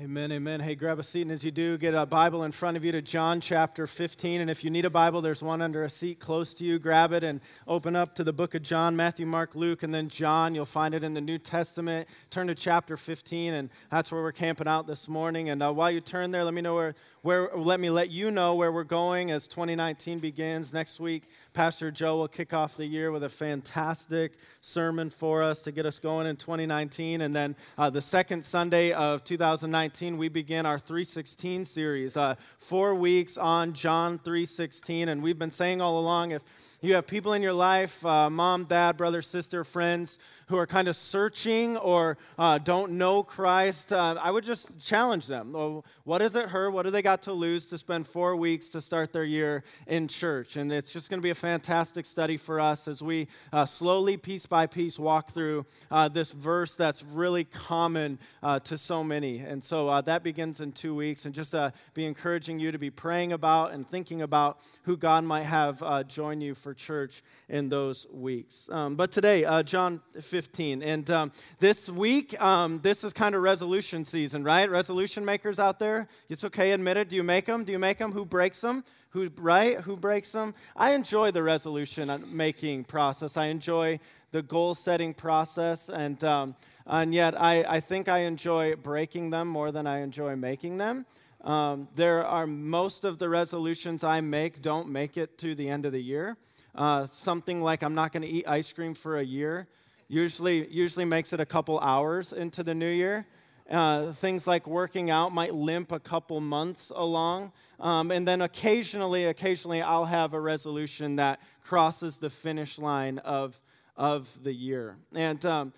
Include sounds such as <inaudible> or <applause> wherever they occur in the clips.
Amen, amen. Hey, grab a seat, and as you do, get a Bible in front of you to John chapter 15. And if you need a Bible, there's one under a seat close to you. Grab it and open up to the book of John, Matthew, Mark, Luke, and then John. You'll find it in the New Testament. Turn to chapter 15, and that's where we're camping out this morning. And uh, while you turn there, let me know where, where, let me let you know where we're going as 2019 begins. Next week, Pastor Joe will kick off the year with a fantastic sermon for us to get us going in 2019. And then uh, the second Sunday of 2019, we begin our 316 series, uh, four weeks on John 316. And we've been saying all along if you have people in your life, uh, mom, dad, brother, sister, friends, who are kind of searching or uh, don't know Christ, uh, I would just challenge them. Well, what does it hurt? What do they got to lose to spend four weeks to start their year in church? And it's just going to be a fantastic study for us as we uh, slowly, piece by piece, walk through uh, this verse that's really common uh, to so many. And so uh, that begins in two weeks. And just be encouraging you to be praying about and thinking about who God might have join you for church in those weeks. Um, but today, John 15. 15. And um, this week, um, this is kind of resolution season, right? Resolution makers out there, it's okay, admit it. Do you make them? Do you make them? Who breaks them? Who, right? Who breaks them? I enjoy the resolution making process. I enjoy the goal setting process. And, um, and yet, I, I think I enjoy breaking them more than I enjoy making them. Um, there are most of the resolutions I make don't make it to the end of the year. Uh, something like I'm not going to eat ice cream for a year usually, usually makes it a couple hours into the new year. Uh, things like working out might limp a couple months along. Um, and then occasionally, occasionally, I'll have a resolution that crosses the finish line of, of the year. And um,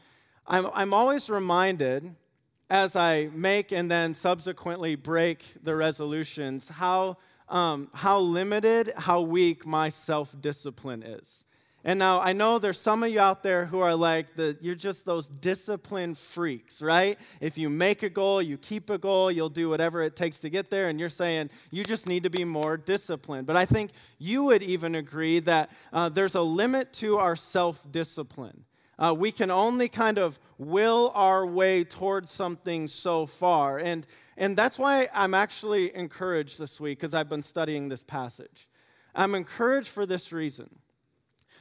I'm, I'm always reminded as I make and then subsequently break the resolutions how, um, how limited, how weak my self discipline is. And now I know there's some of you out there who are like, the, you're just those disciplined freaks, right? If you make a goal, you keep a goal, you'll do whatever it takes to get there, and you're saying you just need to be more disciplined. But I think you would even agree that uh, there's a limit to our self discipline. Uh, we can only kind of will our way towards something so far. And, and that's why I'm actually encouraged this week because I've been studying this passage. I'm encouraged for this reason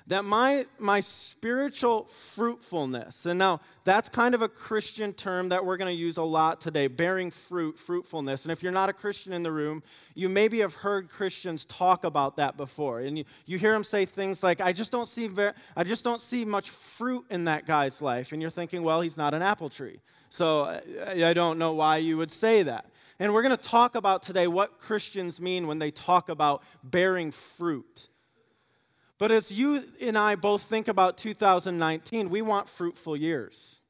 that my, my spiritual fruitfulness, and now that's kind of a Christian term that we're going to use a lot today, bearing fruit, fruitfulness. And if you're not a Christian in the room, you maybe have heard Christians talk about that before. And you, you hear them say things like, I just, don't see very, I just don't see much fruit in that guy's life. And you're thinking, well, he's not an apple tree. So I, I don't know why you would say that. And we're going to talk about today what Christians mean when they talk about bearing fruit. But as you and I both think about 2019, we want fruitful years.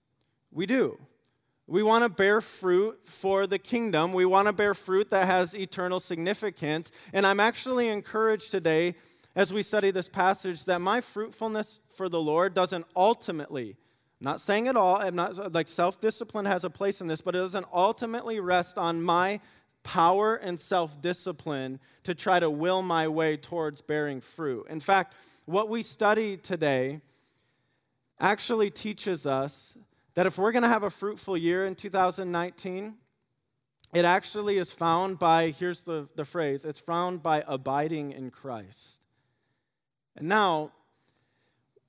We do. We want to bear fruit for the kingdom. We want to bear fruit that has eternal significance. And I'm actually encouraged today, as we study this passage, that my fruitfulness for the Lord doesn't ultimately, I'm not saying at all, I'm not like self discipline has a place in this, but it doesn't ultimately rest on my power and self discipline to try to will my way towards bearing fruit. In fact, what we study today actually teaches us that if we're going to have a fruitful year in 2019, it actually is found by, here's the, the phrase, it's found by abiding in Christ. And now,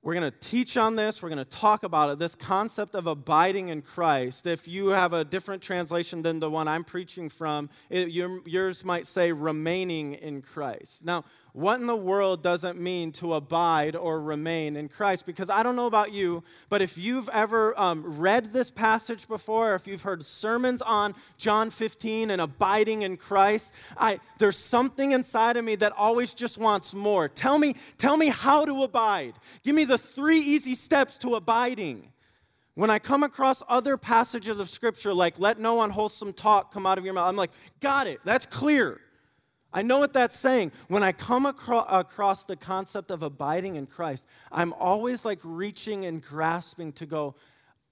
we're going to teach on this. We're going to talk about it. This concept of abiding in Christ. If you have a different translation than the one I'm preaching from, it, your, yours might say remaining in Christ. Now, what in the world does it mean to abide or remain in Christ? Because I don't know about you, but if you've ever um, read this passage before, or if you've heard sermons on John 15 and abiding in Christ, I, there's something inside of me that always just wants more. Tell me, tell me how to abide. Give me the three easy steps to abiding. When I come across other passages of scripture like, let no unwholesome talk come out of your mouth, I'm like, got it, that's clear. I know what that's saying. When I come acro- across the concept of abiding in Christ, I'm always like reaching and grasping to go,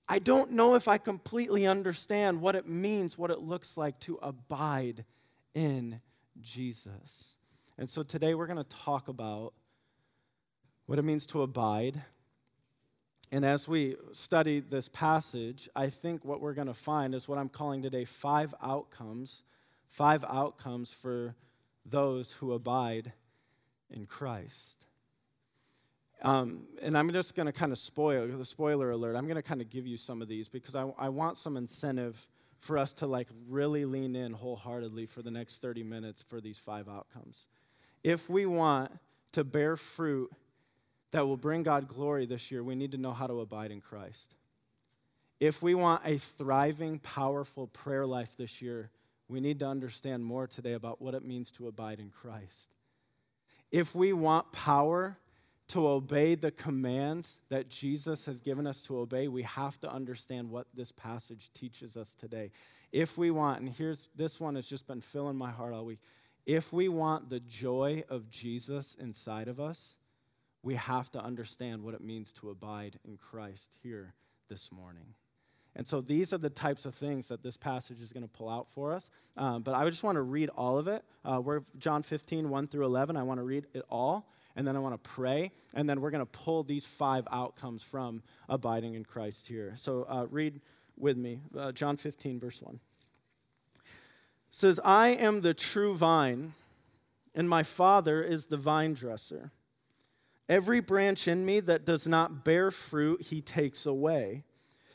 I don't know if I completely understand what it means, what it looks like to abide in Jesus. And so today we're going to talk about what it means to abide. And as we study this passage, I think what we're going to find is what I'm calling today five outcomes, five outcomes for those who abide in Christ. Um, and I'm just going to kind of spoil the spoiler alert. I'm going to kind of give you some of these because I, I want some incentive for us to like really lean in wholeheartedly for the next 30 minutes for these five outcomes. If we want to bear fruit that will bring God glory this year, we need to know how to abide in Christ. If we want a thriving, powerful prayer life this year, we need to understand more today about what it means to abide in Christ. If we want power to obey the commands that Jesus has given us to obey, we have to understand what this passage teaches us today. If we want, and here's this one has just been filling my heart all week. If we want the joy of Jesus inside of us, we have to understand what it means to abide in Christ here this morning. And so these are the types of things that this passage is going to pull out for us. Um, but I just want to read all of it. Uh, we're John 15, 1 through 11. I want to read it all, and then I want to pray, and then we're going to pull these five outcomes from abiding in Christ here. So uh, read with me uh, John 15, verse 1. It says, I am the true vine, and my Father is the vine dresser. Every branch in me that does not bear fruit, he takes away.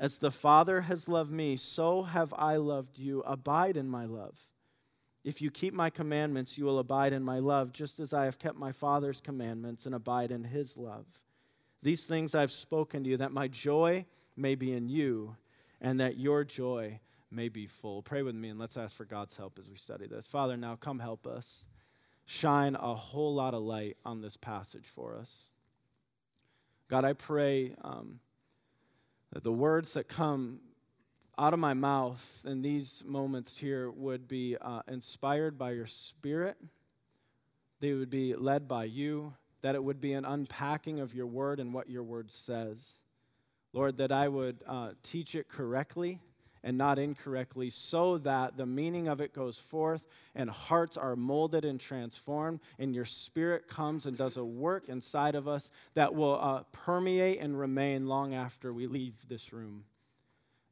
As the Father has loved me, so have I loved you. Abide in my love. If you keep my commandments, you will abide in my love, just as I have kept my Father's commandments and abide in his love. These things I've spoken to you, that my joy may be in you, and that your joy may be full. Pray with me, and let's ask for God's help as we study this. Father, now come help us. Shine a whole lot of light on this passage for us. God, I pray. Um, that the words that come out of my mouth in these moments here would be uh, inspired by your spirit, they would be led by you, that it would be an unpacking of your word and what your word says. Lord, that I would uh, teach it correctly and not incorrectly, so that the meaning of it goes forth and hearts are molded and transformed, and your spirit comes and does a work inside of us that will uh, permeate and remain long after we leave this room.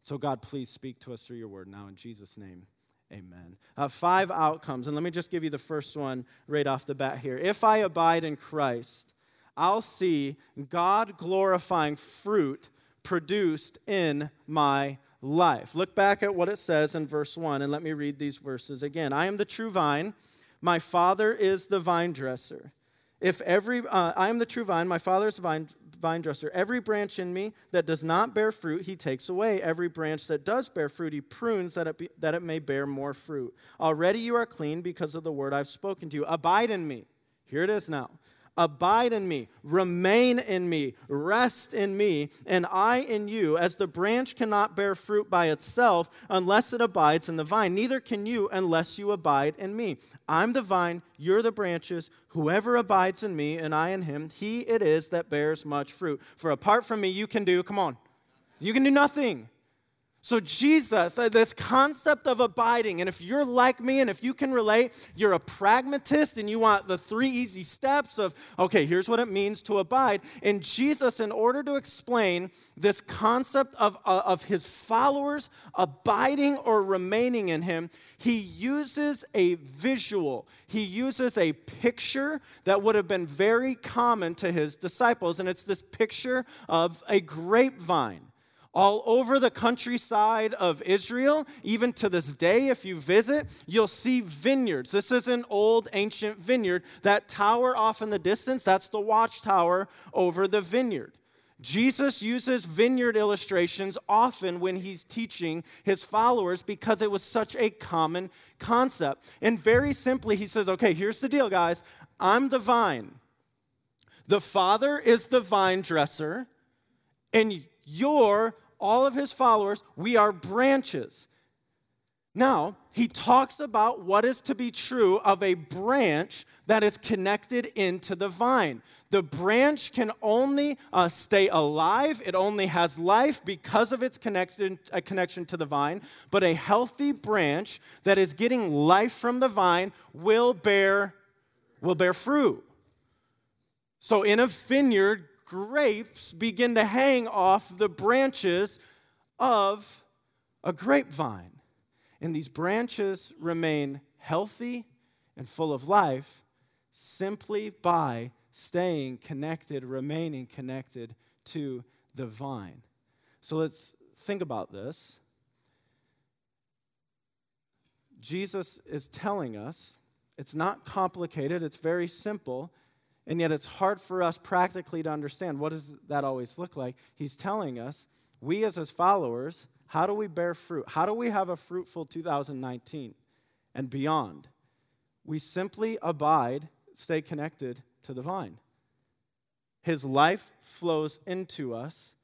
So, God, please speak to us through your word now in Jesus' name. Amen. Uh, five outcomes, and let me just give you the first one right off the bat here. If I abide in Christ, I'll see God glorifying fruit produced in my life. Look back at what it says in verse 1, and let me read these verses again. I am the true vine, my Father is the vine dresser. If every, uh, I am the true vine, my Father is the vine, vine dresser. Every branch in me that does not bear fruit, he takes away. Every branch that does bear fruit, he prunes that it, be, that it may bear more fruit. Already you are clean because of the word I've spoken to you. Abide in me. Here it is now. Abide in me, remain in me, rest in me, and I in you, as the branch cannot bear fruit by itself unless it abides in the vine. Neither can you unless you abide in me. I'm the vine, you're the branches. Whoever abides in me and I in him, he it is that bears much fruit. For apart from me, you can do, come on, you can do nothing. So, Jesus, uh, this concept of abiding, and if you're like me and if you can relate, you're a pragmatist and you want the three easy steps of, okay, here's what it means to abide. And Jesus, in order to explain this concept of, uh, of his followers abiding or remaining in him, he uses a visual, he uses a picture that would have been very common to his disciples. And it's this picture of a grapevine All over the countryside of Israel, even to this day, if you visit, you'll see vineyards. This is an old ancient vineyard. That tower off in the distance, that's the watchtower over the vineyard. Jesus uses vineyard illustrations often when he's teaching his followers because it was such a common concept. And very simply, he says, Okay, here's the deal, guys. I'm the vine. The Father is the vine dresser, and you're, all of his followers, we are branches. Now, he talks about what is to be true of a branch that is connected into the vine. The branch can only uh, stay alive, it only has life because of its connection, a connection to the vine. But a healthy branch that is getting life from the vine will bear, will bear fruit. So in a vineyard, grapes begin to hang off the branches of a grapevine. And these branches remain healthy and full of life simply by staying connected, remaining connected to the vine. So let's think about this. Jesus is telling us it's not complicated, it's very simple, and yet it's hard for us practically to understand. What does that always look like? He's telling us, we as his followers, how do we bear fruit? How do we have a fruitful 2019 and beyond? We simply abide, stay connected to the vine. His life flows into us,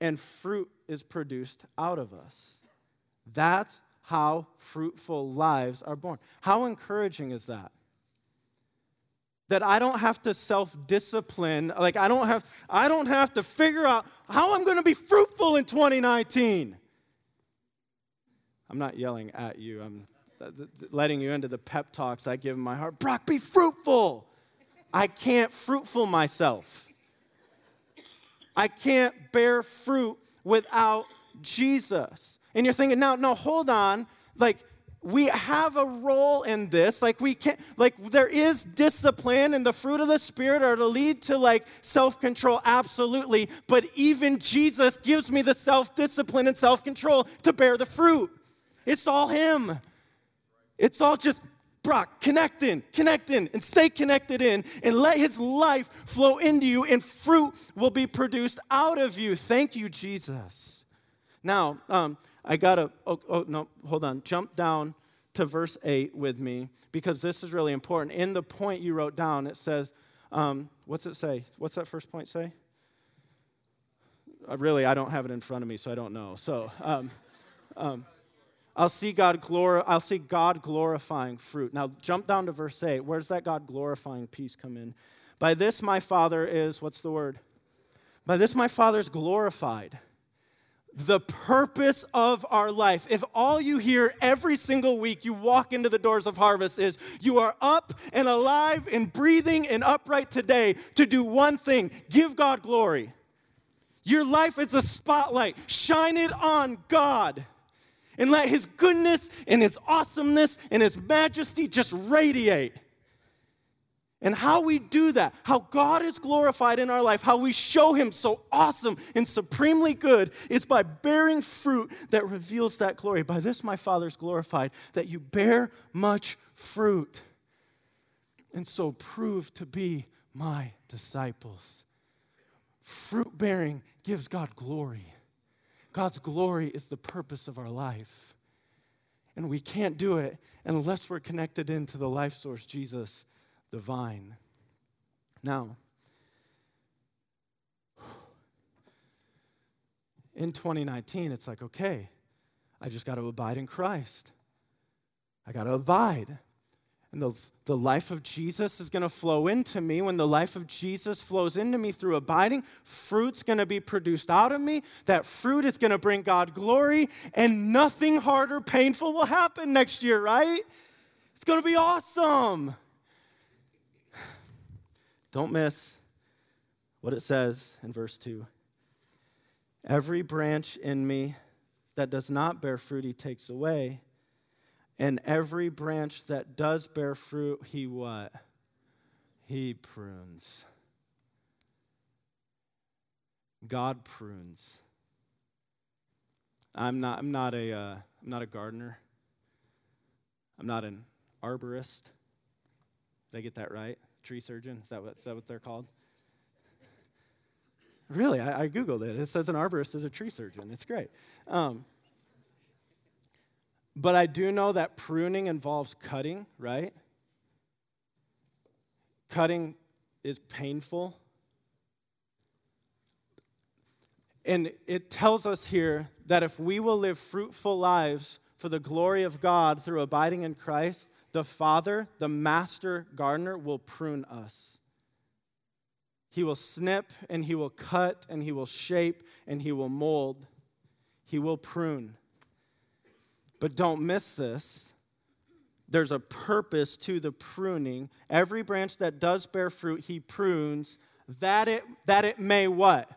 and fruit is produced out of us. That's how fruitful lives are born. How encouraging is that? That I don't have to self-discipline, like I don't have I don't have to figure out how I'm going to be fruitful in 2019. I'm not yelling at you. I'm letting you into the pep talks I give in my heart. Brock, be fruitful. I can't fruitful myself. I can't bear fruit without Jesus. And you're thinking, now, no, hold on. Like, we have a role in this. Like, we can't, like, there is discipline, and the fruit of the Spirit are to lead to like self control, absolutely. But even Jesus gives me the self discipline and self control to bear the fruit. It's all Him. It's all just Brock, connect in, connect in, and stay connected in, and let His life flow into you, and fruit will be produced out of you. Thank you, Jesus. Now, um, I gotta, oh, oh, no, hold on, jump down to verse 8 with me, because this is really important. In the point you wrote down, it says, um, what's it say? What's that first point say? Uh, really, I don't have it in front of me, so I don't know. So, um, um I'll see God I'll see God glorifying fruit. Now jump down to verse 8. Where's that God glorifying piece come in? By this my Father is what's the word? By this my Father is glorified. The purpose of our life. If all you hear every single week you walk into the doors of harvest is you are up and alive and breathing and upright today to do one thing give God glory. Your life is a spotlight. Shine it on God and let His goodness and His awesomeness and His majesty just radiate. And how we do that, how God is glorified in our life, how we show Him so awesome and supremely good, is by bearing fruit that reveals that glory. By this, my Father is glorified, that you bear much fruit. And so prove to be my disciples. Fruit bearing gives God glory. God's glory is the purpose of our life. And we can't do it unless we're connected into the life source, Jesus, the vine. Now, in 2019, it's like, okay, I just got to abide in Christ. I got to abide. And the, the life of Jesus is going to flow into me. When the life of Jesus flows into me through abiding, fruit's going to be produced out of me. That fruit is going to bring God glory, and nothing hard or painful will happen next year, right? It's going to be awesome. Don't miss what it says in verse 2. Every branch in me that does not bear fruit, he takes away. And every branch that does bear fruit, he what? He prunes. God prunes. I'm not, I'm not, a, uh, I'm not a gardener. I'm not an arborist. Did I get that right? Tree surgeon? Is that what, is that what they're called? Really, I, I, Googled it. It says an arborist is a tree surgeon. It's great. Um, but I do know that pruning involves cutting, right? Cutting is painful. And it tells us here that if we will live fruitful lives for the glory of God through abiding in Christ, the Father, the master gardener, will prune us. He will snip and he will cut and he will shape and he will mold. He will prune. But don't miss this. There's a purpose to the pruning. Every branch that does bear fruit, he prunes that it, that it may what?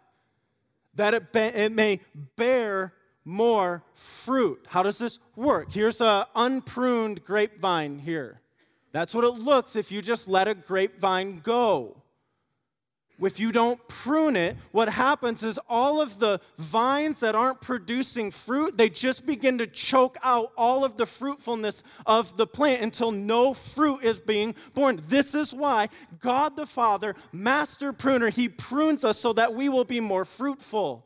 that it, be, it may bear more fruit. How does this work? Here's an unpruned grapevine here. That's what it looks if you just let a grapevine go if you don't prune it, what happens is all of the vines that aren't producing fruit, they just begin to choke out all of the fruitfulness of the plant until no fruit is being born. This is why God the Father, master pruner, he prunes us so that we will be more fruitful.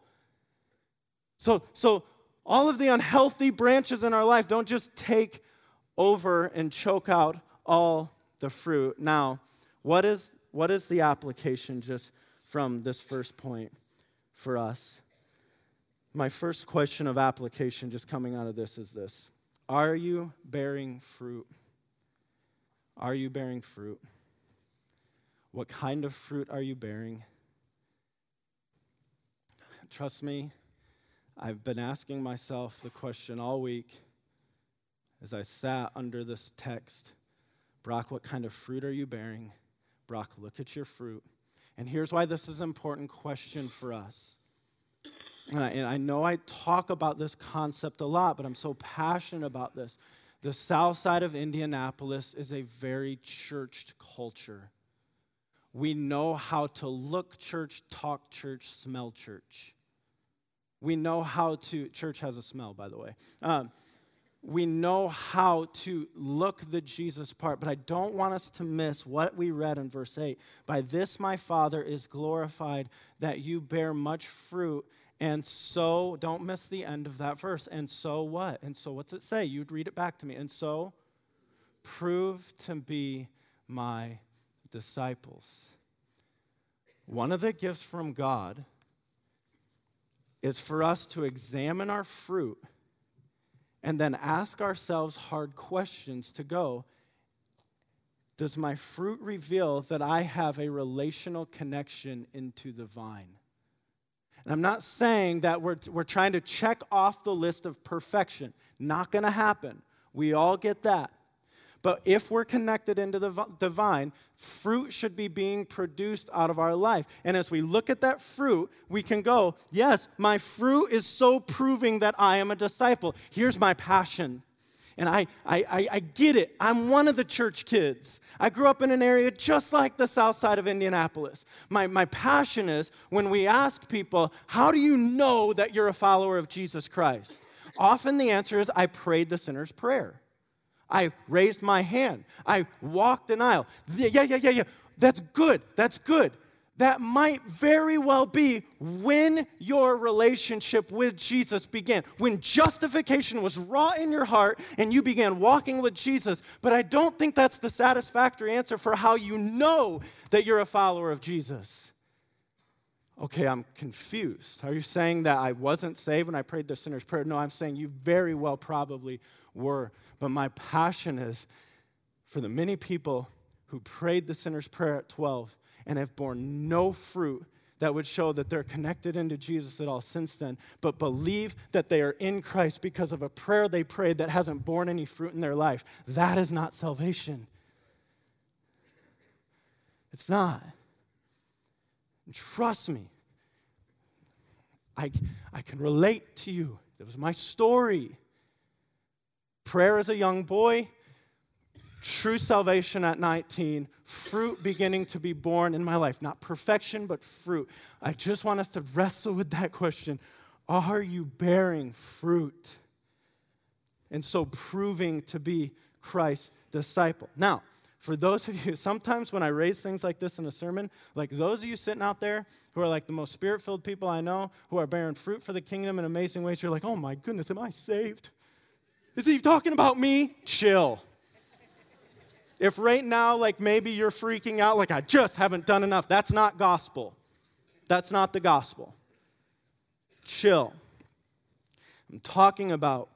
So, so all of the unhealthy branches in our life don't just take over and choke out all the fruit. Now, what is what is the application just from this first point for us? My first question of application just coming out of this is this Are you bearing fruit? Are you bearing fruit? What kind of fruit are you bearing? Trust me, I've been asking myself the question all week as I sat under this text Brock, what kind of fruit are you bearing? Brock, look at your fruit. And here's why this is an important question for us. And I know I talk about this concept a lot, but I'm so passionate about this. The south side of Indianapolis is a very churched culture. We know how to look church, talk church, smell church. We know how to, church has a smell, by the way. Um, we know how to look the Jesus part, but I don't want us to miss what we read in verse 8. By this my Father is glorified, that you bear much fruit. And so, don't miss the end of that verse. And so what? And so, what's it say? You'd read it back to me. And so, prove to be my disciples. One of the gifts from God is for us to examine our fruit and then ask ourselves hard questions to go Does my fruit reveal that I have a relational connection into the vine? And I'm not saying that we're, we're trying to check off the list of perfection. Not going to happen. We all get that. But if we're connected into the, vine, fruit should be being produced out of our life. And as we look at that fruit, we can go, yes, my fruit is so proving that I am a disciple. Here's my passion. And I, I, I, get it. I'm one of the church kids. I grew up in an area just like the south side of Indianapolis. My, my passion is when we ask people, How do you know that you're a follower of Jesus Christ? Often the answer is, I prayed the sinner's prayer. I raised my hand. I walked an aisle. Yeah, yeah, yeah, yeah. That's good. That's good. That might very well be when your relationship with Jesus began, when justification was raw in your heart and you began walking with Jesus. But I don't think that's the satisfactory answer for how you know that you're a follower of Jesus. Okay, I'm confused. Are you saying that I wasn't saved when I prayed the sinner's prayer? No, I'm saying you very well probably were. But my passion is for the many people who prayed the sinner's prayer at 12 and have borne no fruit that would show that they're connected into Jesus at all since then, but believe that they are in Christ because of a prayer they prayed that hasn't borne any fruit in their life. That is not salvation. It's not. Trust me, I, I can relate to you. It was my story. Prayer as a young boy, true salvation at 19, fruit beginning to be born in my life. Not perfection, but fruit. I just want us to wrestle with that question Are you bearing fruit? And so proving to be Christ's disciple. Now, for those of you, <laughs> sometimes when I raise things like this in a sermon, like those of you sitting out there who are like the most spirit filled people I know, who are bearing fruit for the kingdom in amazing ways, you're like, oh my goodness, am I saved? Is he talking about me? Chill. If right now, like maybe you're freaking out, like I just haven't done enough, that's not gospel. That's not the gospel. Chill. I'm talking about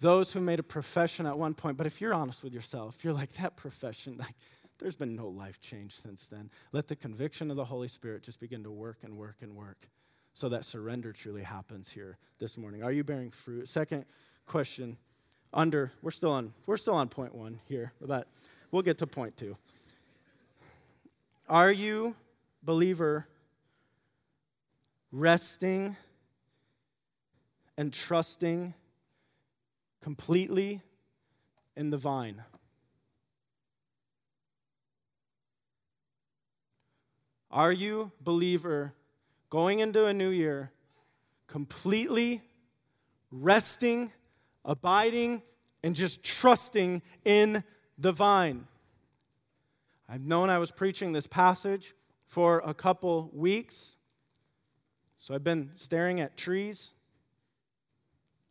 those who made a profession at one point, but if you're honest with yourself, you're like, that profession, like, there's been no life change since then. Let the conviction of the Holy Spirit just begin to work and work and work so that surrender truly happens here this morning. Are you bearing fruit? Second question, under, we're still on, we're still on point one here, but we'll get to point two. Are you, believer, resting and trusting completely in the vine. Are you, believer, going into a new year completely resting, abiding, and just trusting in the vine? I've known I was preaching this passage for a couple weeks, so I've been staring at trees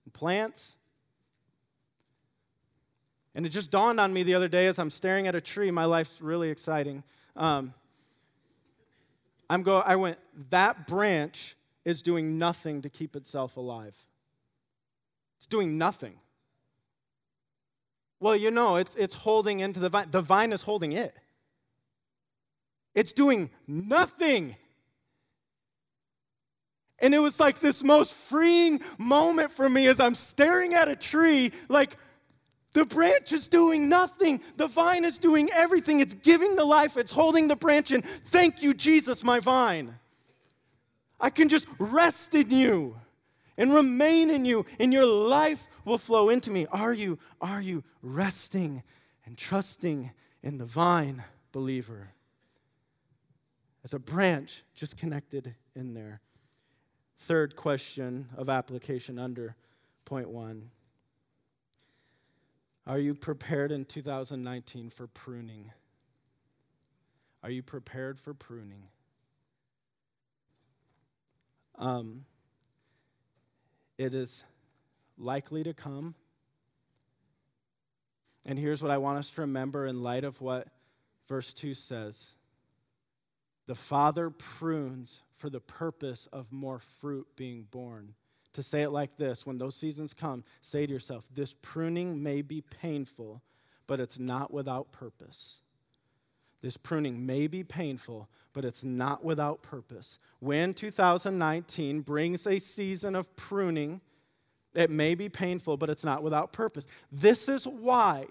and plants and it just dawned on me the other day as I'm staring at a tree. My life's really exciting. Um, I'm go. I went. That branch is doing nothing to keep itself alive. It's doing nothing. Well, you know, it's, it's holding into the vine. The vine is holding it. It's doing nothing. And it was like this most freeing moment for me as I'm staring at a tree, like, the branch is doing nothing. The vine is doing everything. It's giving the life, it's holding the branch, and thank you, Jesus, my vine. I can just rest in you and remain in you, and your life will flow into me. Are you, are you resting and trusting in the vine, believer? As a branch just connected in there. Third question of application under point one are you prepared in 2019 for pruning? Are you prepared for pruning? Um, it is likely to come. And here's what I want us to remember in light of what verse 2 says The Father prunes for the purpose of more fruit being born to say it like this when those seasons come, say to yourself, This pruning may be painful, but it's not without purpose. This pruning may be painful, but it's not without purpose. When 2019 brings a season of pruning, it may be painful, but it's not without purpose. This is why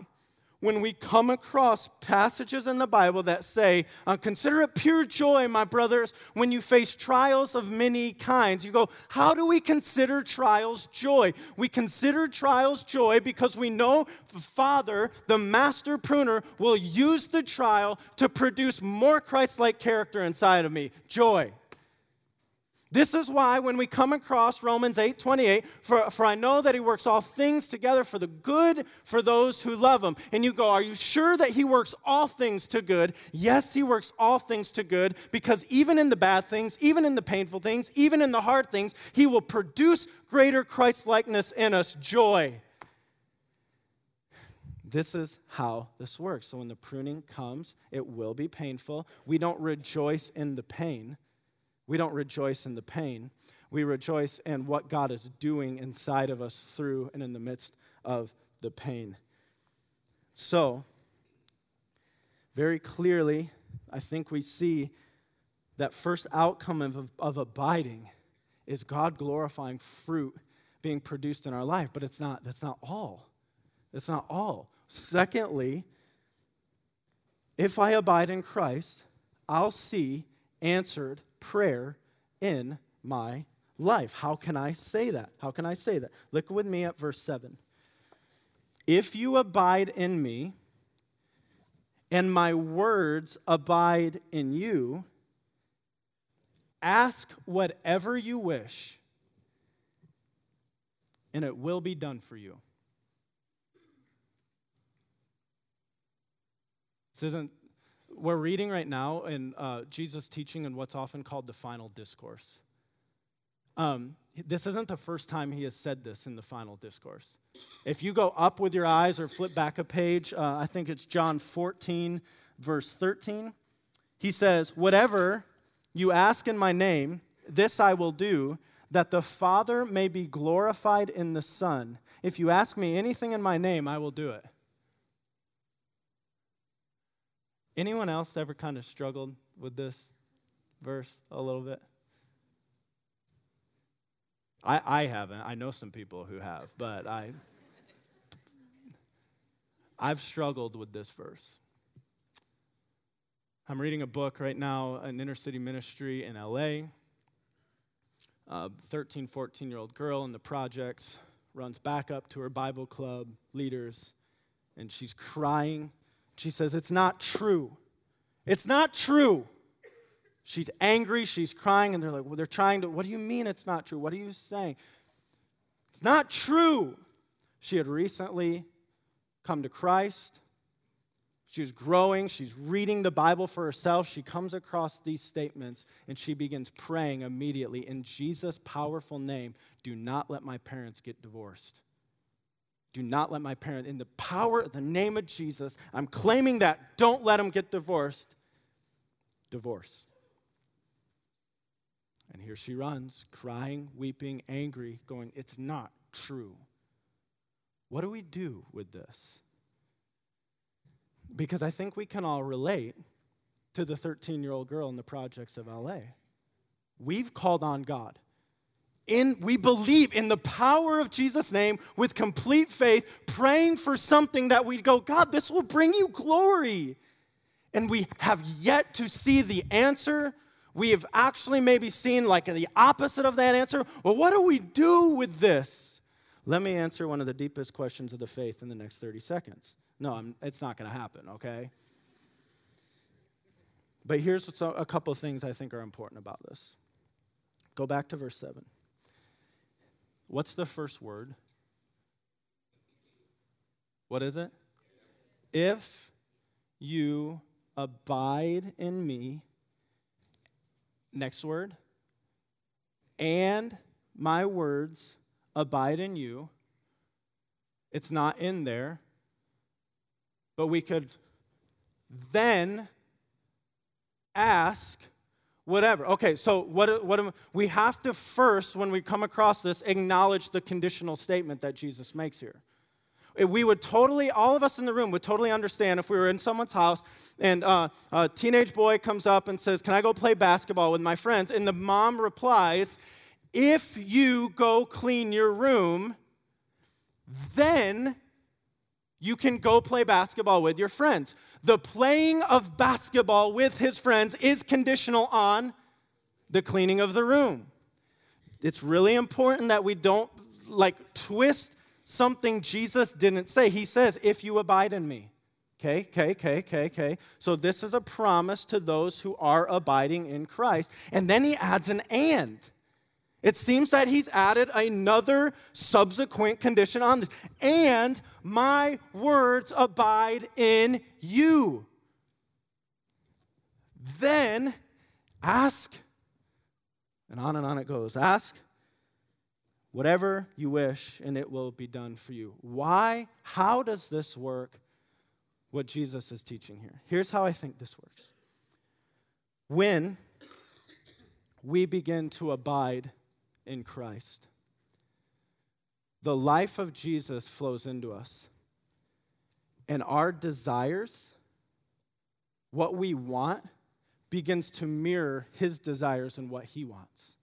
when we come across passages in the Bible that say, uh, Consider it pure joy, my brothers, when you face trials of many kinds. You go, How do we consider trials joy? We consider trials joy because we know the Father, the master pruner, will use the trial to produce more Christ like character inside of me. Joy. This is why when we come across Romans 8 28, for, for I know that he works all things together for the good for those who love him. And you go, Are you sure that he works all things to good? Yes, he works all things to good because even in the bad things, even in the painful things, even in the hard things, he will produce greater Christ likeness in us joy. This is how this works. So when the pruning comes, it will be painful. We don't rejoice in the pain we don't rejoice in the pain. We rejoice in what God is doing inside of us through and in the midst of the pain. So, very clearly, I think we see that first outcome of, of abiding is God glorifying fruit being produced in our life, but it's not, that's not all. That's not all. Secondly, if I abide in Christ, I'll see answered prayer in my life. How can I say that? How can I say that? Look with me at verse 7. If you abide in me, and my words abide in you, Ask whatever you wish, and it will be done for you. This isn't, we're reading right now in uh, Jesus' teaching in what's often called the final discourse. Um, this isn't the first time he has said this in the final discourse. If you go up with your eyes or flip back a page, uh, I think it's John 14, verse 13. He says, Whatever you ask in my name, this I will do, that the Father may be glorified in the Son. If you ask me anything in my name, I will do it. Anyone else ever kind of struggled with this verse a little bit? I, I haven't. I know some people who have, but I, I've struggled with this verse. I'm reading a book right now, an inner city ministry in LA. A 13, 14 year old girl in the projects runs back up to her Bible club leaders and she's crying. She says, It's not true. It's not true. She's angry, she's crying, and they're like, well, they're trying to, what do you mean it's not true? What are you saying? It's not true. She had recently come to Christ. She was growing. She's reading the Bible for herself. She comes across these statements and she begins praying immediately in Jesus' powerful name do not let my parents get divorced. Do not let my parent, in the power of the name of Jesus, I'm claiming that. Don't let them get divorced. Divorce. And here she runs, crying, weeping, angry, going, It's not true. What do we do with this? Because I think we can all relate to the 13 year old girl in the projects of LA. We've called on God. In, we believe in the power of Jesus' name with complete faith, praying for something that we go, God, this will bring you glory. And we have yet to see the answer we have actually maybe seen like the opposite of that answer. Well, what do we do with this? Let me answer one of the deepest questions of the faith in the next 30 seconds. No, I'm, it's not going to happen, okay? But here's a couple of things I think are important about this. Go back to verse 7. What's the first word? What is it? If you abide in me Next word. And my words abide in you. It's not in there. But we could then ask whatever. Okay, so what, what we have to first, when we come across this, acknowledge the conditional statement that Jesus makes here we would totally, all of us in the room would totally understand if we were in someone's house and uh, a teenage boy comes up and says, Can I go play basketball with my friends? And the mom replies, If you go clean your room, then you can go play basketball with your friends. The playing of basketball with his friends is conditional on the cleaning of the room. It's really important that we don't like twist something Jesus didn't say. He says, If you abide in me. Okay, okay, okay, okay, okay. So this is a promise to those who are abiding in Christ. And then he adds an and. It seems that he's added another subsequent condition on this. And my words abide in you. Then ask, and on and on it goes. Ask, whatever you wish, and it will be done for you. Why? How does this work? What Jesus is teaching here. Here's how I think this works. When we begin to abide in Christ, the life of Jesus flows into us, and our desires, what we want, begins to mirror his desires and what he wants.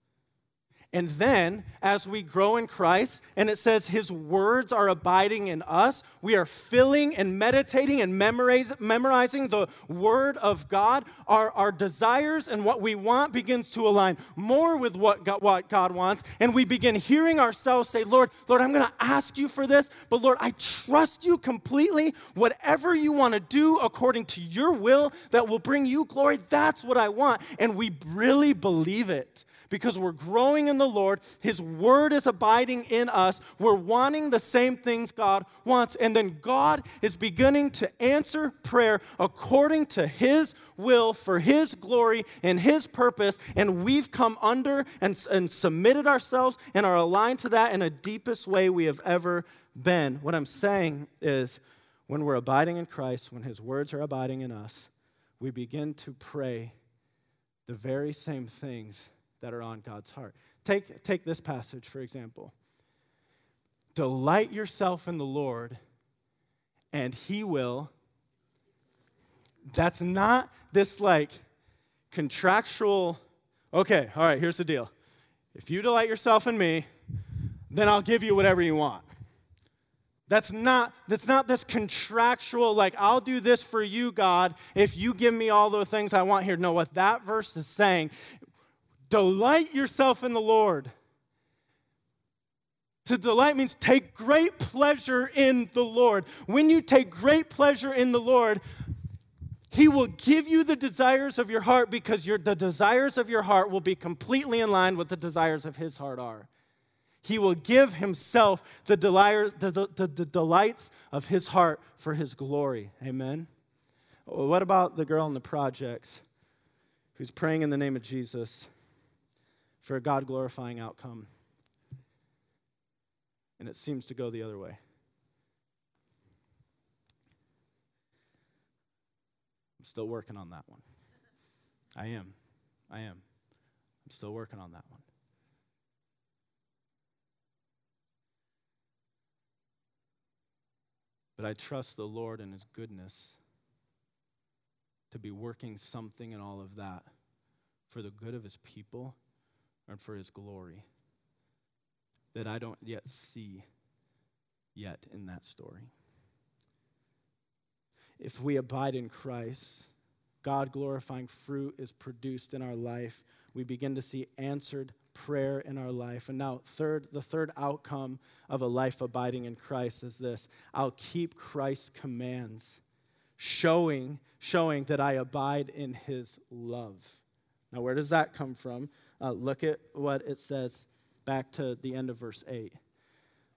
And then, as we grow in Christ, and it says His words are abiding in us, we are filling and meditating and memorizing the Word of God. Our, our desires and what we want begins to align more with what God, what God wants. And we begin hearing ourselves say, Lord, Lord, I'm going to ask you for this, but Lord, I trust you completely. Whatever you want to do according to your will that will bring you glory, that's what I want. And we really believe it because we're growing in the Lord. His word is abiding in us. We're wanting the same things God wants. And then God is beginning to answer prayer according to His will for His glory and His purpose. And we've come under and, and submitted ourselves and are aligned to that in a deepest way we have ever been. What I'm saying is, when we're abiding in Christ, when His words are abiding in us, we begin to pray the very same things that are on God's heart. Take, take this passage, for example. Delight yourself in the Lord, and He will. That's not this like contractual, okay, all right, here's the deal. If you delight yourself in me, then I'll give you whatever you want. That's not, that's not this contractual, like, I'll do this for you, God, if you give me all the things I want here. No, what that verse is saying Delight yourself in the Lord. To delight means take great pleasure in the Lord. When you take great pleasure in the Lord, He will give you the desires of your heart because your, the desires of your heart will be completely in line with the desires of His heart are. He will give Himself the, desires, the, the, the delights of His heart for His glory. Amen. What about the girl in the projects who's praying in the name of Jesus? For a God glorifying outcome. And it seems to go the other way. I'm still working on that one. I am. I am. I'm still working on that one. But I trust the Lord and His goodness to be working something in all of that for the good of His people and for his glory that I don't yet see yet in that story. If we abide in Christ, God glorifying fruit is produced in our life. We begin to see answered prayer in our life. And now, third, the third outcome of a life abiding in Christ is this I'll keep Christ's commands, showing, showing that I abide in his love. Now, where does that come from? Uh, look at what it says back to the end of verse 8,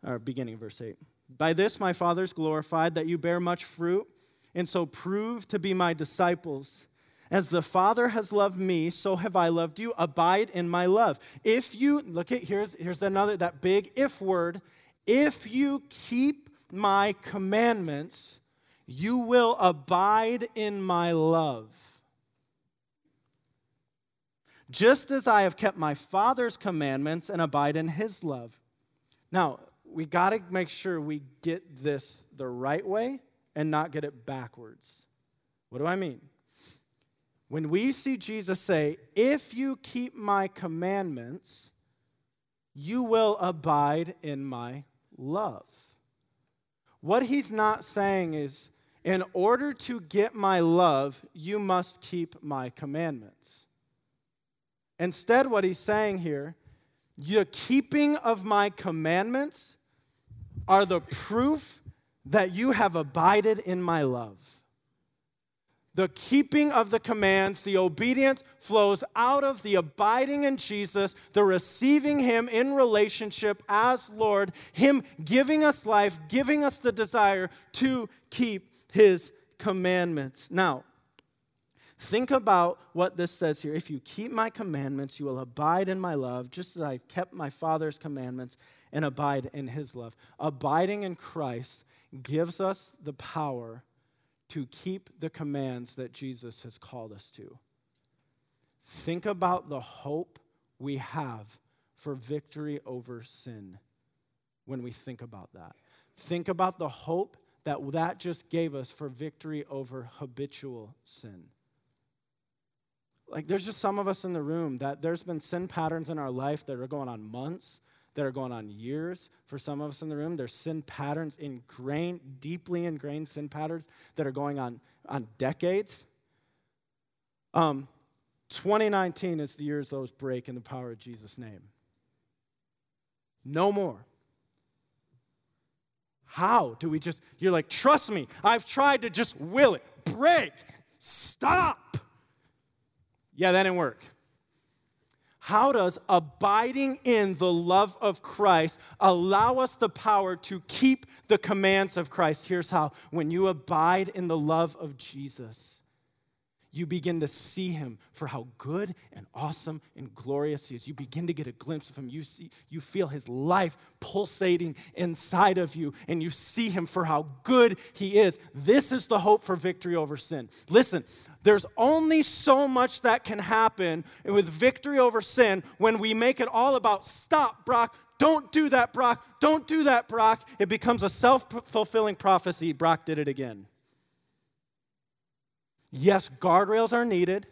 or beginning of verse 8. By this my Father is glorified, that you bear much fruit, and so prove to be my disciples. As the Father has loved me, so have I loved you. Abide in my love. If you, look at, here's, here's another, that big if word. If you keep my commandments, you will abide in my love just as I have kept my Father's commandments and abide in his love. Now, we got to make sure we get this the right way and not get it backwards. What do I mean? When we see Jesus say, If you keep my commandments, you will abide in my love. What he's not saying is, in order to get my love, you must keep my commandments. Instead, what he's saying here, the keeping of my commandments are the proof that you have abided in my love. The keeping of the commands, the obedience flows out of the abiding in Jesus, the receiving Him in relationship as Lord, Him giving us life, giving us the desire to keep His commandments. Now, Think about what this says here. If you keep my commandments, you will abide in my love, just as I've kept my Father's commandments and abide in his love. Abiding in Christ gives us the power to keep the commands that Jesus has called us to. Think about the hope we have for victory over sin when we think about that. Think about the hope that that just gave us for victory over habitual sin. Like there's just some of us in the room that there's been sin patterns in our life that are going on months, that are going on years. For some of us in the room, there's sin patterns ingrained, deeply ingrained sin patterns that are going on on decades. Um, 2019 is the years those break in the power of Jesus' name. No more. How do we just, you're like, trust me, I've tried to just will it, break, stop. Yeah, that didn't work. How does abiding in the love of Christ allow us the power to keep the commands of Christ? Here's how when you abide in the love of Jesus, you begin to see him for how good and awesome and glorious he is. You begin to get a glimpse of him. You see, you feel his life pulsating inside of you, and you see him for how good he is. This is the hope for victory over sin. Listen, there's only so much that can happen with victory over sin when we make it all about stop, Brock. Don't do that, Brock. Don't do that, Brock. It becomes a self fulfilling prophecy. Brock did it again. Yes, guardrails are needed.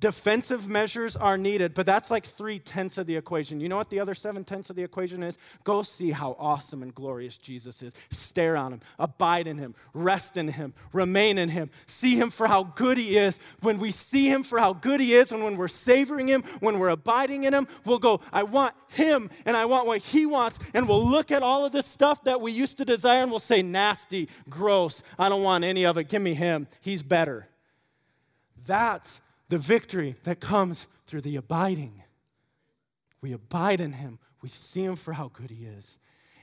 Defensive measures are needed, but that's like three tenths of the equation. You know what the other seven tenths of the equation is? Go see how awesome and glorious Jesus is. Stare on him, abide in him, rest in him, remain in him. See him for how good he is. When we see him for how good he is, and when we're savoring him, when we're abiding in him, we'll go, I want him and I want what he wants. And we'll look at all of this stuff that we used to desire and we'll say, nasty, gross. I don't want any of it. Give me him. He's better. That's the victory that comes through the abiding. We abide in him, we see him for how good he is.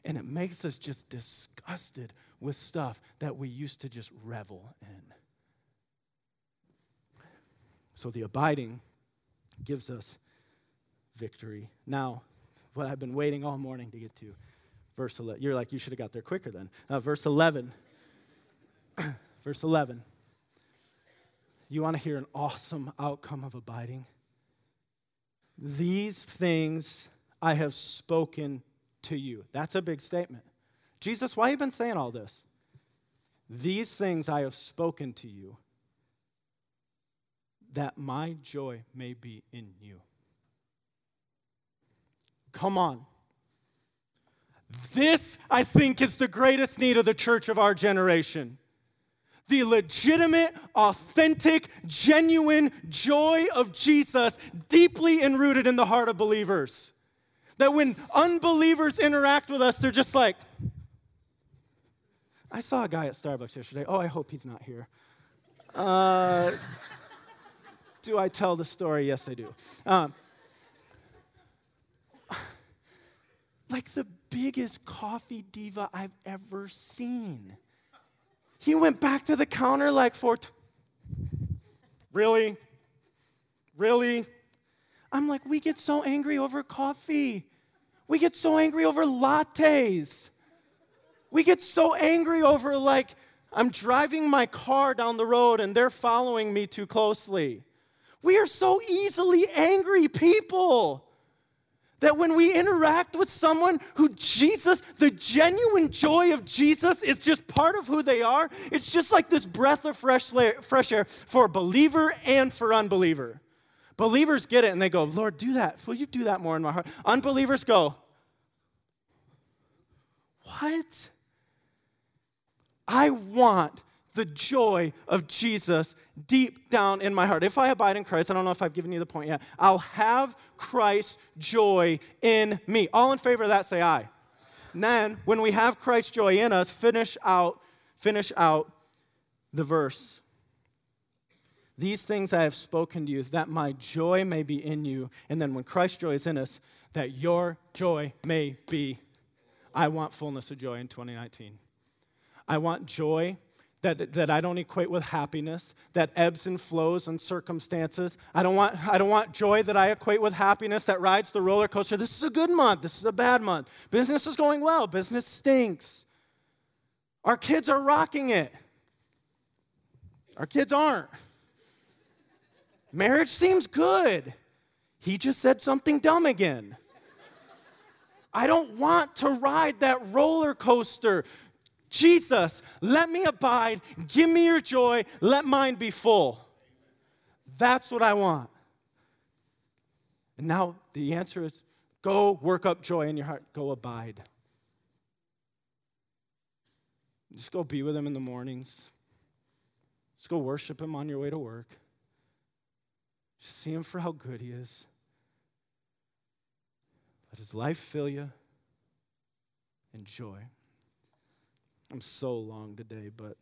And it makes us just disgusted with stuff that we used to just revel in. So the abiding gives us victory. Now, what I've been waiting all morning to get to, verse 11. You're like, you should have got there quicker then. Uh, verse 11. <clears throat> verse 11. You want to hear an awesome outcome of abiding? These things I have spoken to you. That's a big statement. Jesus, why have you been saying all this? These things I have spoken to you, that my joy may be in you. Come on. This, I think, is the greatest need of the church of our generation the legitimate, authentic, genuine joy of Jesus deeply enrooted in the heart of believers. That when unbelievers interact with us, they're just like, I saw a guy at Starbucks yesterday. Oh, I hope he's not here. Uh, do I tell the story? Yes, I do. Um, like the biggest coffee diva I've ever seen. He went back to the counter like four times. Really? Really? I'm like, we get so angry over coffee. We get so angry over lattes. We get so angry over, like, I'm driving my car down the road and they're following me too closely. We are so easily angry people. That when we interact with someone who Jesus, the genuine joy of Jesus is just part of who they are, it's just like this breath of fresh, fresh air for believer and for unbeliever. Believers get it and they go, Lord, do that. Will you do that more in my heart? Unbelievers go, What? I want the joy of Jesus deep down in my heart. If I abide in Christ, I don't know if I've given you the point yet, I'll have Christ's joy in me. All in favor of that, say aye. And then when we have Christ's joy in us, finish out, finish out the verse. These things I have spoken to you, that my joy may be in you. And then when Christ's joy is in us, that your joy may be. I want fullness of joy in 2019. I want joy that, that I don't equate with happiness, that ebbs and flows and circumstances. I don't, want, I don't want joy that I equate with happiness that rides the roller coaster. This is a good month, this is a bad month. Business is going well, business stinks. Our kids are rocking it. Our kids aren't. Marriage seems good. He just said something dumb again. I don't want to ride that roller coaster. Jesus, let me abide. Give me your joy. Let mine be full. That's what I want. And now the answer is go work up joy in your heart, go abide. Just go be with him in the mornings. Just go worship him on your way to work. Just see him for how good he is. Let his life fill you. Enjoy. I'm so long today, but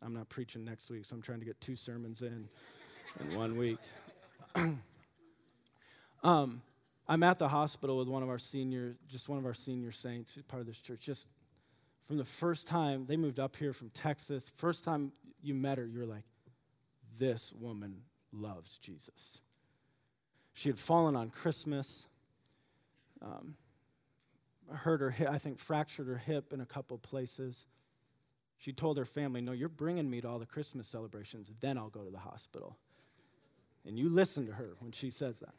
I'm not preaching next week, so I'm trying to get two sermons in in one week. <clears throat> um, I'm at the hospital with one of our seniors, just one of our senior saints, part of this church. Just from the first time they moved up here from Texas, first time you met her, you're like, this woman loves Jesus. She had fallen on Christmas. Um, hurt her hip, I think fractured her hip in a couple places. She told her family, No, you're bringing me to all the Christmas celebrations, then I'll go to the hospital. And you listen to her when she says that.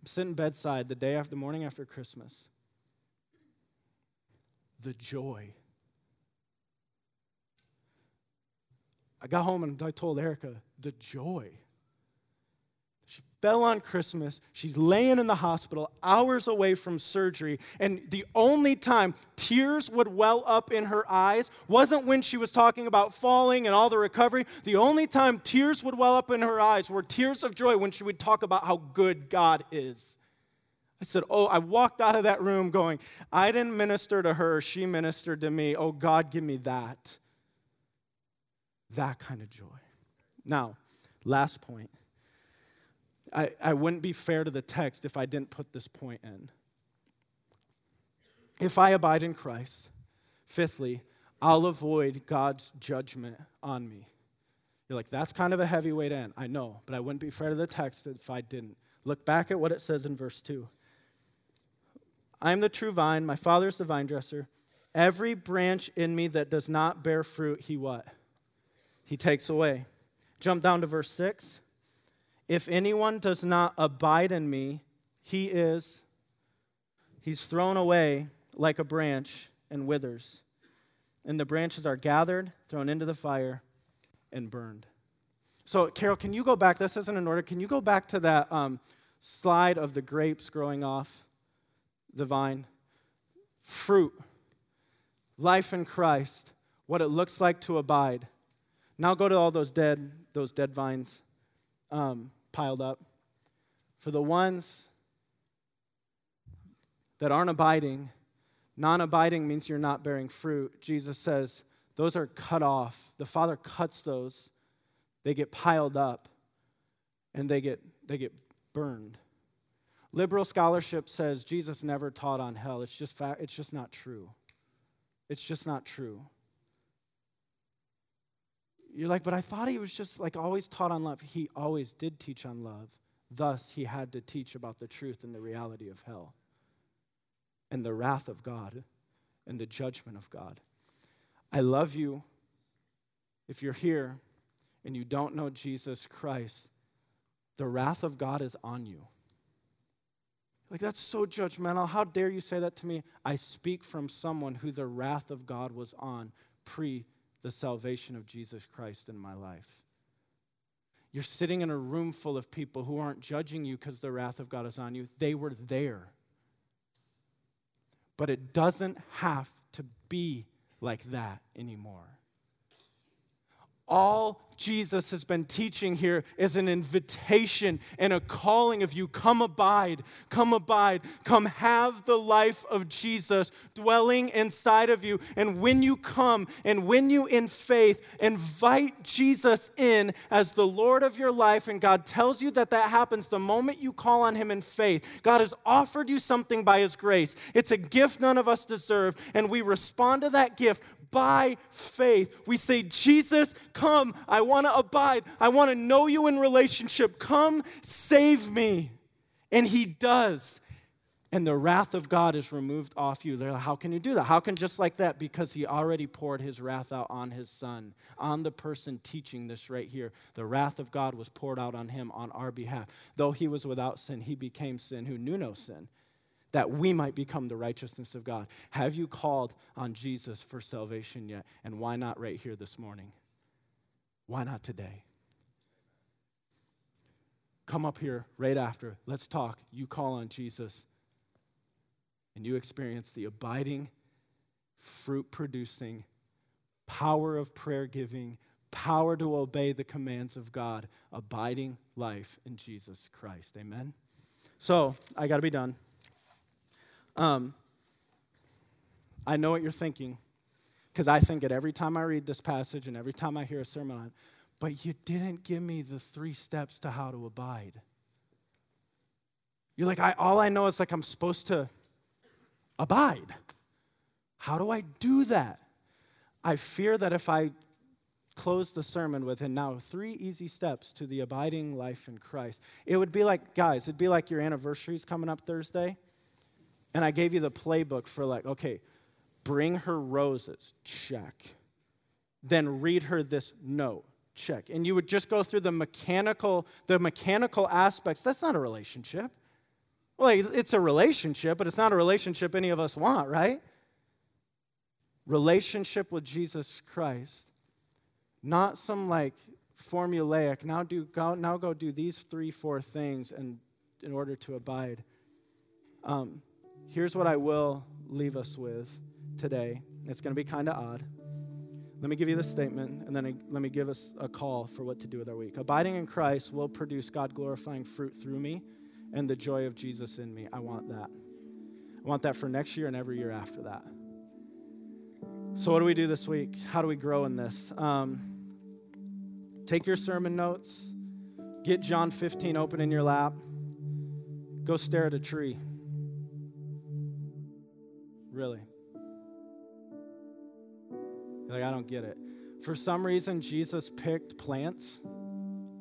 I'm sitting bedside the day after the morning after Christmas. The joy. I got home and I told Erica, the joy fell on Christmas. She's laying in the hospital, hours away from surgery. And the only time tears would well up in her eyes wasn't when she was talking about falling and all the recovery. The only time tears would well up in her eyes were tears of joy when she would talk about how good God is. I said, Oh, I walked out of that room going, I didn't minister to her, she ministered to me. Oh, God, give me that. That kind of joy. Now, last point I, I wouldn't be fair to the text if I didn't put this point in. If I abide in Christ, fifthly, I'll avoid God's judgment on me. You're like, that's kind of a heavy end. I know, but I wouldn't be fair to the text if I didn't. Look back at what it says in verse 2. I am the true vine, my father is the vine dresser. Every branch in me that does not bear fruit, he what? He takes away. Jump down to verse 6. If anyone does not abide in me, he is, he's thrown away like a branch and withers. And the branches are gathered, thrown into the fire, and burned. So, Carol, can you go back? This isn't in order. Can you go back to that um, slide of the grapes growing off the vine? Fruit, life in Christ, what it looks like to abide. Now go to all those dead, those dead vines. Um, piled up. For the ones that aren't abiding, non abiding means you're not bearing fruit. Jesus says those are cut off. The Father cuts those, they get piled up, and they get, they get burned. Liberal scholarship says Jesus never taught on hell. It's just, fa- it's just not true. It's just not true. You're like, but I thought he was just like always taught on love. He always did teach on love. Thus, he had to teach about the truth and the reality of hell and the wrath of God and the judgment of God. I love you. If you're here and you don't know Jesus Christ, the wrath of God is on you. Like, that's so judgmental. How dare you say that to me? I speak from someone who the wrath of God was on pre the salvation of Jesus Christ in my life. You're sitting in a room full of people who aren't judging you because the wrath of God is on you. They were there. But it doesn't have to be like that anymore. All Jesus has been teaching here is an invitation and a calling of you come abide, come abide, come have the life of Jesus dwelling inside of you. And when you come and when you in faith invite Jesus in as the Lord of your life, and God tells you that that happens the moment you call on Him in faith, God has offered you something by His grace. It's a gift none of us deserve, and we respond to that gift by faith. We say, Jesus, come. I want to abide. I want to know you in relationship. Come, save me. And he does. And the wrath of God is removed off you. Like, How can you do that? How can just like that? Because he already poured his wrath out on his son, on the person teaching this right here. The wrath of God was poured out on him on our behalf. Though he was without sin, he became sin who knew no sin that we might become the righteousness of God. Have you called on Jesus for salvation yet? And why not right here this morning? Why not today? come up here right after. Let's talk. You call on Jesus, and you experience the abiding, fruit producing power of prayer giving, power to obey the commands of God, abiding life in Jesus Christ. Amen? So, I got to be done. Um, I know what you're thinking, because I think it every time I read this passage and every time I hear a sermon on it. But you didn't give me the three steps to how to abide. You're like, I, all I know is like I'm supposed to abide. How do I do that? I fear that if I close the sermon with, and now three easy steps to the abiding life in Christ, it would be like, guys, it'd be like your anniversary's coming up Thursday, and I gave you the playbook for, like, okay, bring her roses, check. Then read her this note, check. And you would just go through the mechanical, the mechanical aspects. That's not a relationship. Well, it's a relationship, but it's not a relationship any of us want, right? relationship with Jesus Christ, not some like formulaic, now, do, go, now go do these three, four things and, in order to abide. Um, here's what I will leave us with today. It's going to be kind of odd. Let me give you the statement, and then let me give us a call for what to do with our week. Abiding in Christ will produce God glorifying fruit through me and the joy of Jesus in me. I want that. I want that for next year and every year after that. So, what do we do this week? How do we grow in this? Um, take your sermon notes, get John 15 open in your lap, go stare at a tree. Really. like, I don't get it. For some reason, Jesus picked plants,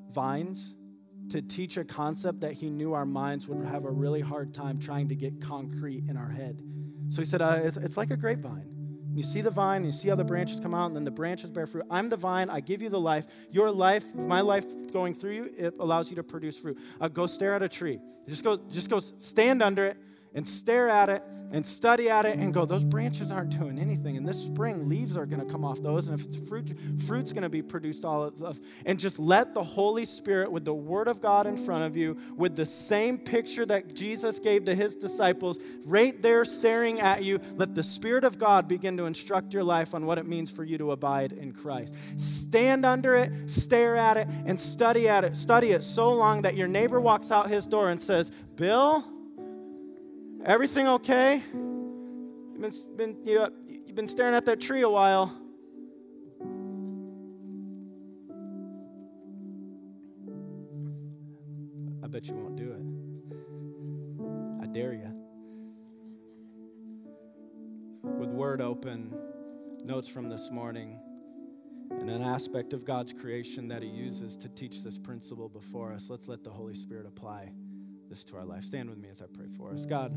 vines, to teach a concept that he knew our minds would have a really hard time trying to get concrete in our head. So he said, uh, it's, it's like a grapevine. You see the vine, you see how the branches come out, and then the branches bear fruit. I'm the vine, I give you the life. Your life, my life going through you, it allows you to produce fruit. Uh, go stare at a tree. Just go, just go stand under it and stare at it and study at it and go, those branches aren't doing anything. And this spring, leaves are going to come off those. And if it's fruit, fruit's going to be produced all of. And just let the Holy Spirit, with the Word of God in front of you, with the same picture that Jesus gave to his disciples, right there staring at you, let the Spirit of God begin to instruct your life on what it means for you to abide in Christ. Stand under it, stare at it, and study at it. Study it so long that your neighbor walks out his door and says, Bill, Everything okay? You've been, been, you know, you've been staring at that tree a while. I bet you won't do it. I dare you. With Word open, notes from this morning, and an aspect of God's creation that He uses to teach this principle before us, let's let the Holy Spirit apply this to our life. Stand with me as I pray for us. God,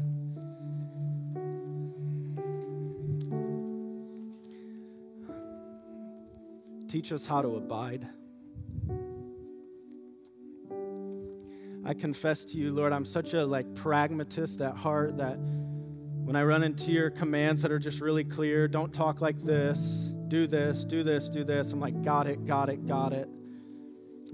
teach us how to abide. I confess to you, Lord, I'm such a like pragmatist at heart that when I run into your commands that are just really clear, don't talk like this, do this, do this, do this, I'm like, got it, got it, got it.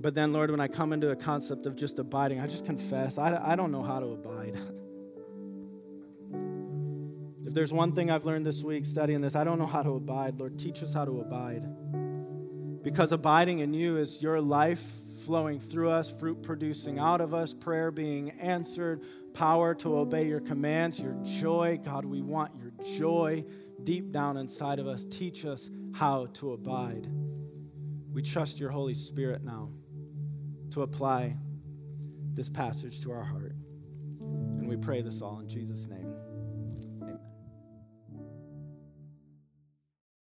But then, Lord, when I come into a concept of just abiding, I just confess, I, I don't know how to abide. <laughs> if there's one thing I've learned this week studying this, I don't know how to abide. Lord, teach us how to abide. Because abiding in you is your life flowing through us, fruit producing out of us, prayer being answered, power to obey your commands, your joy. God, we want your joy deep down inside of us. Teach us how to abide. We trust your Holy Spirit now to apply this passage to our heart. And we pray this all in Jesus' name.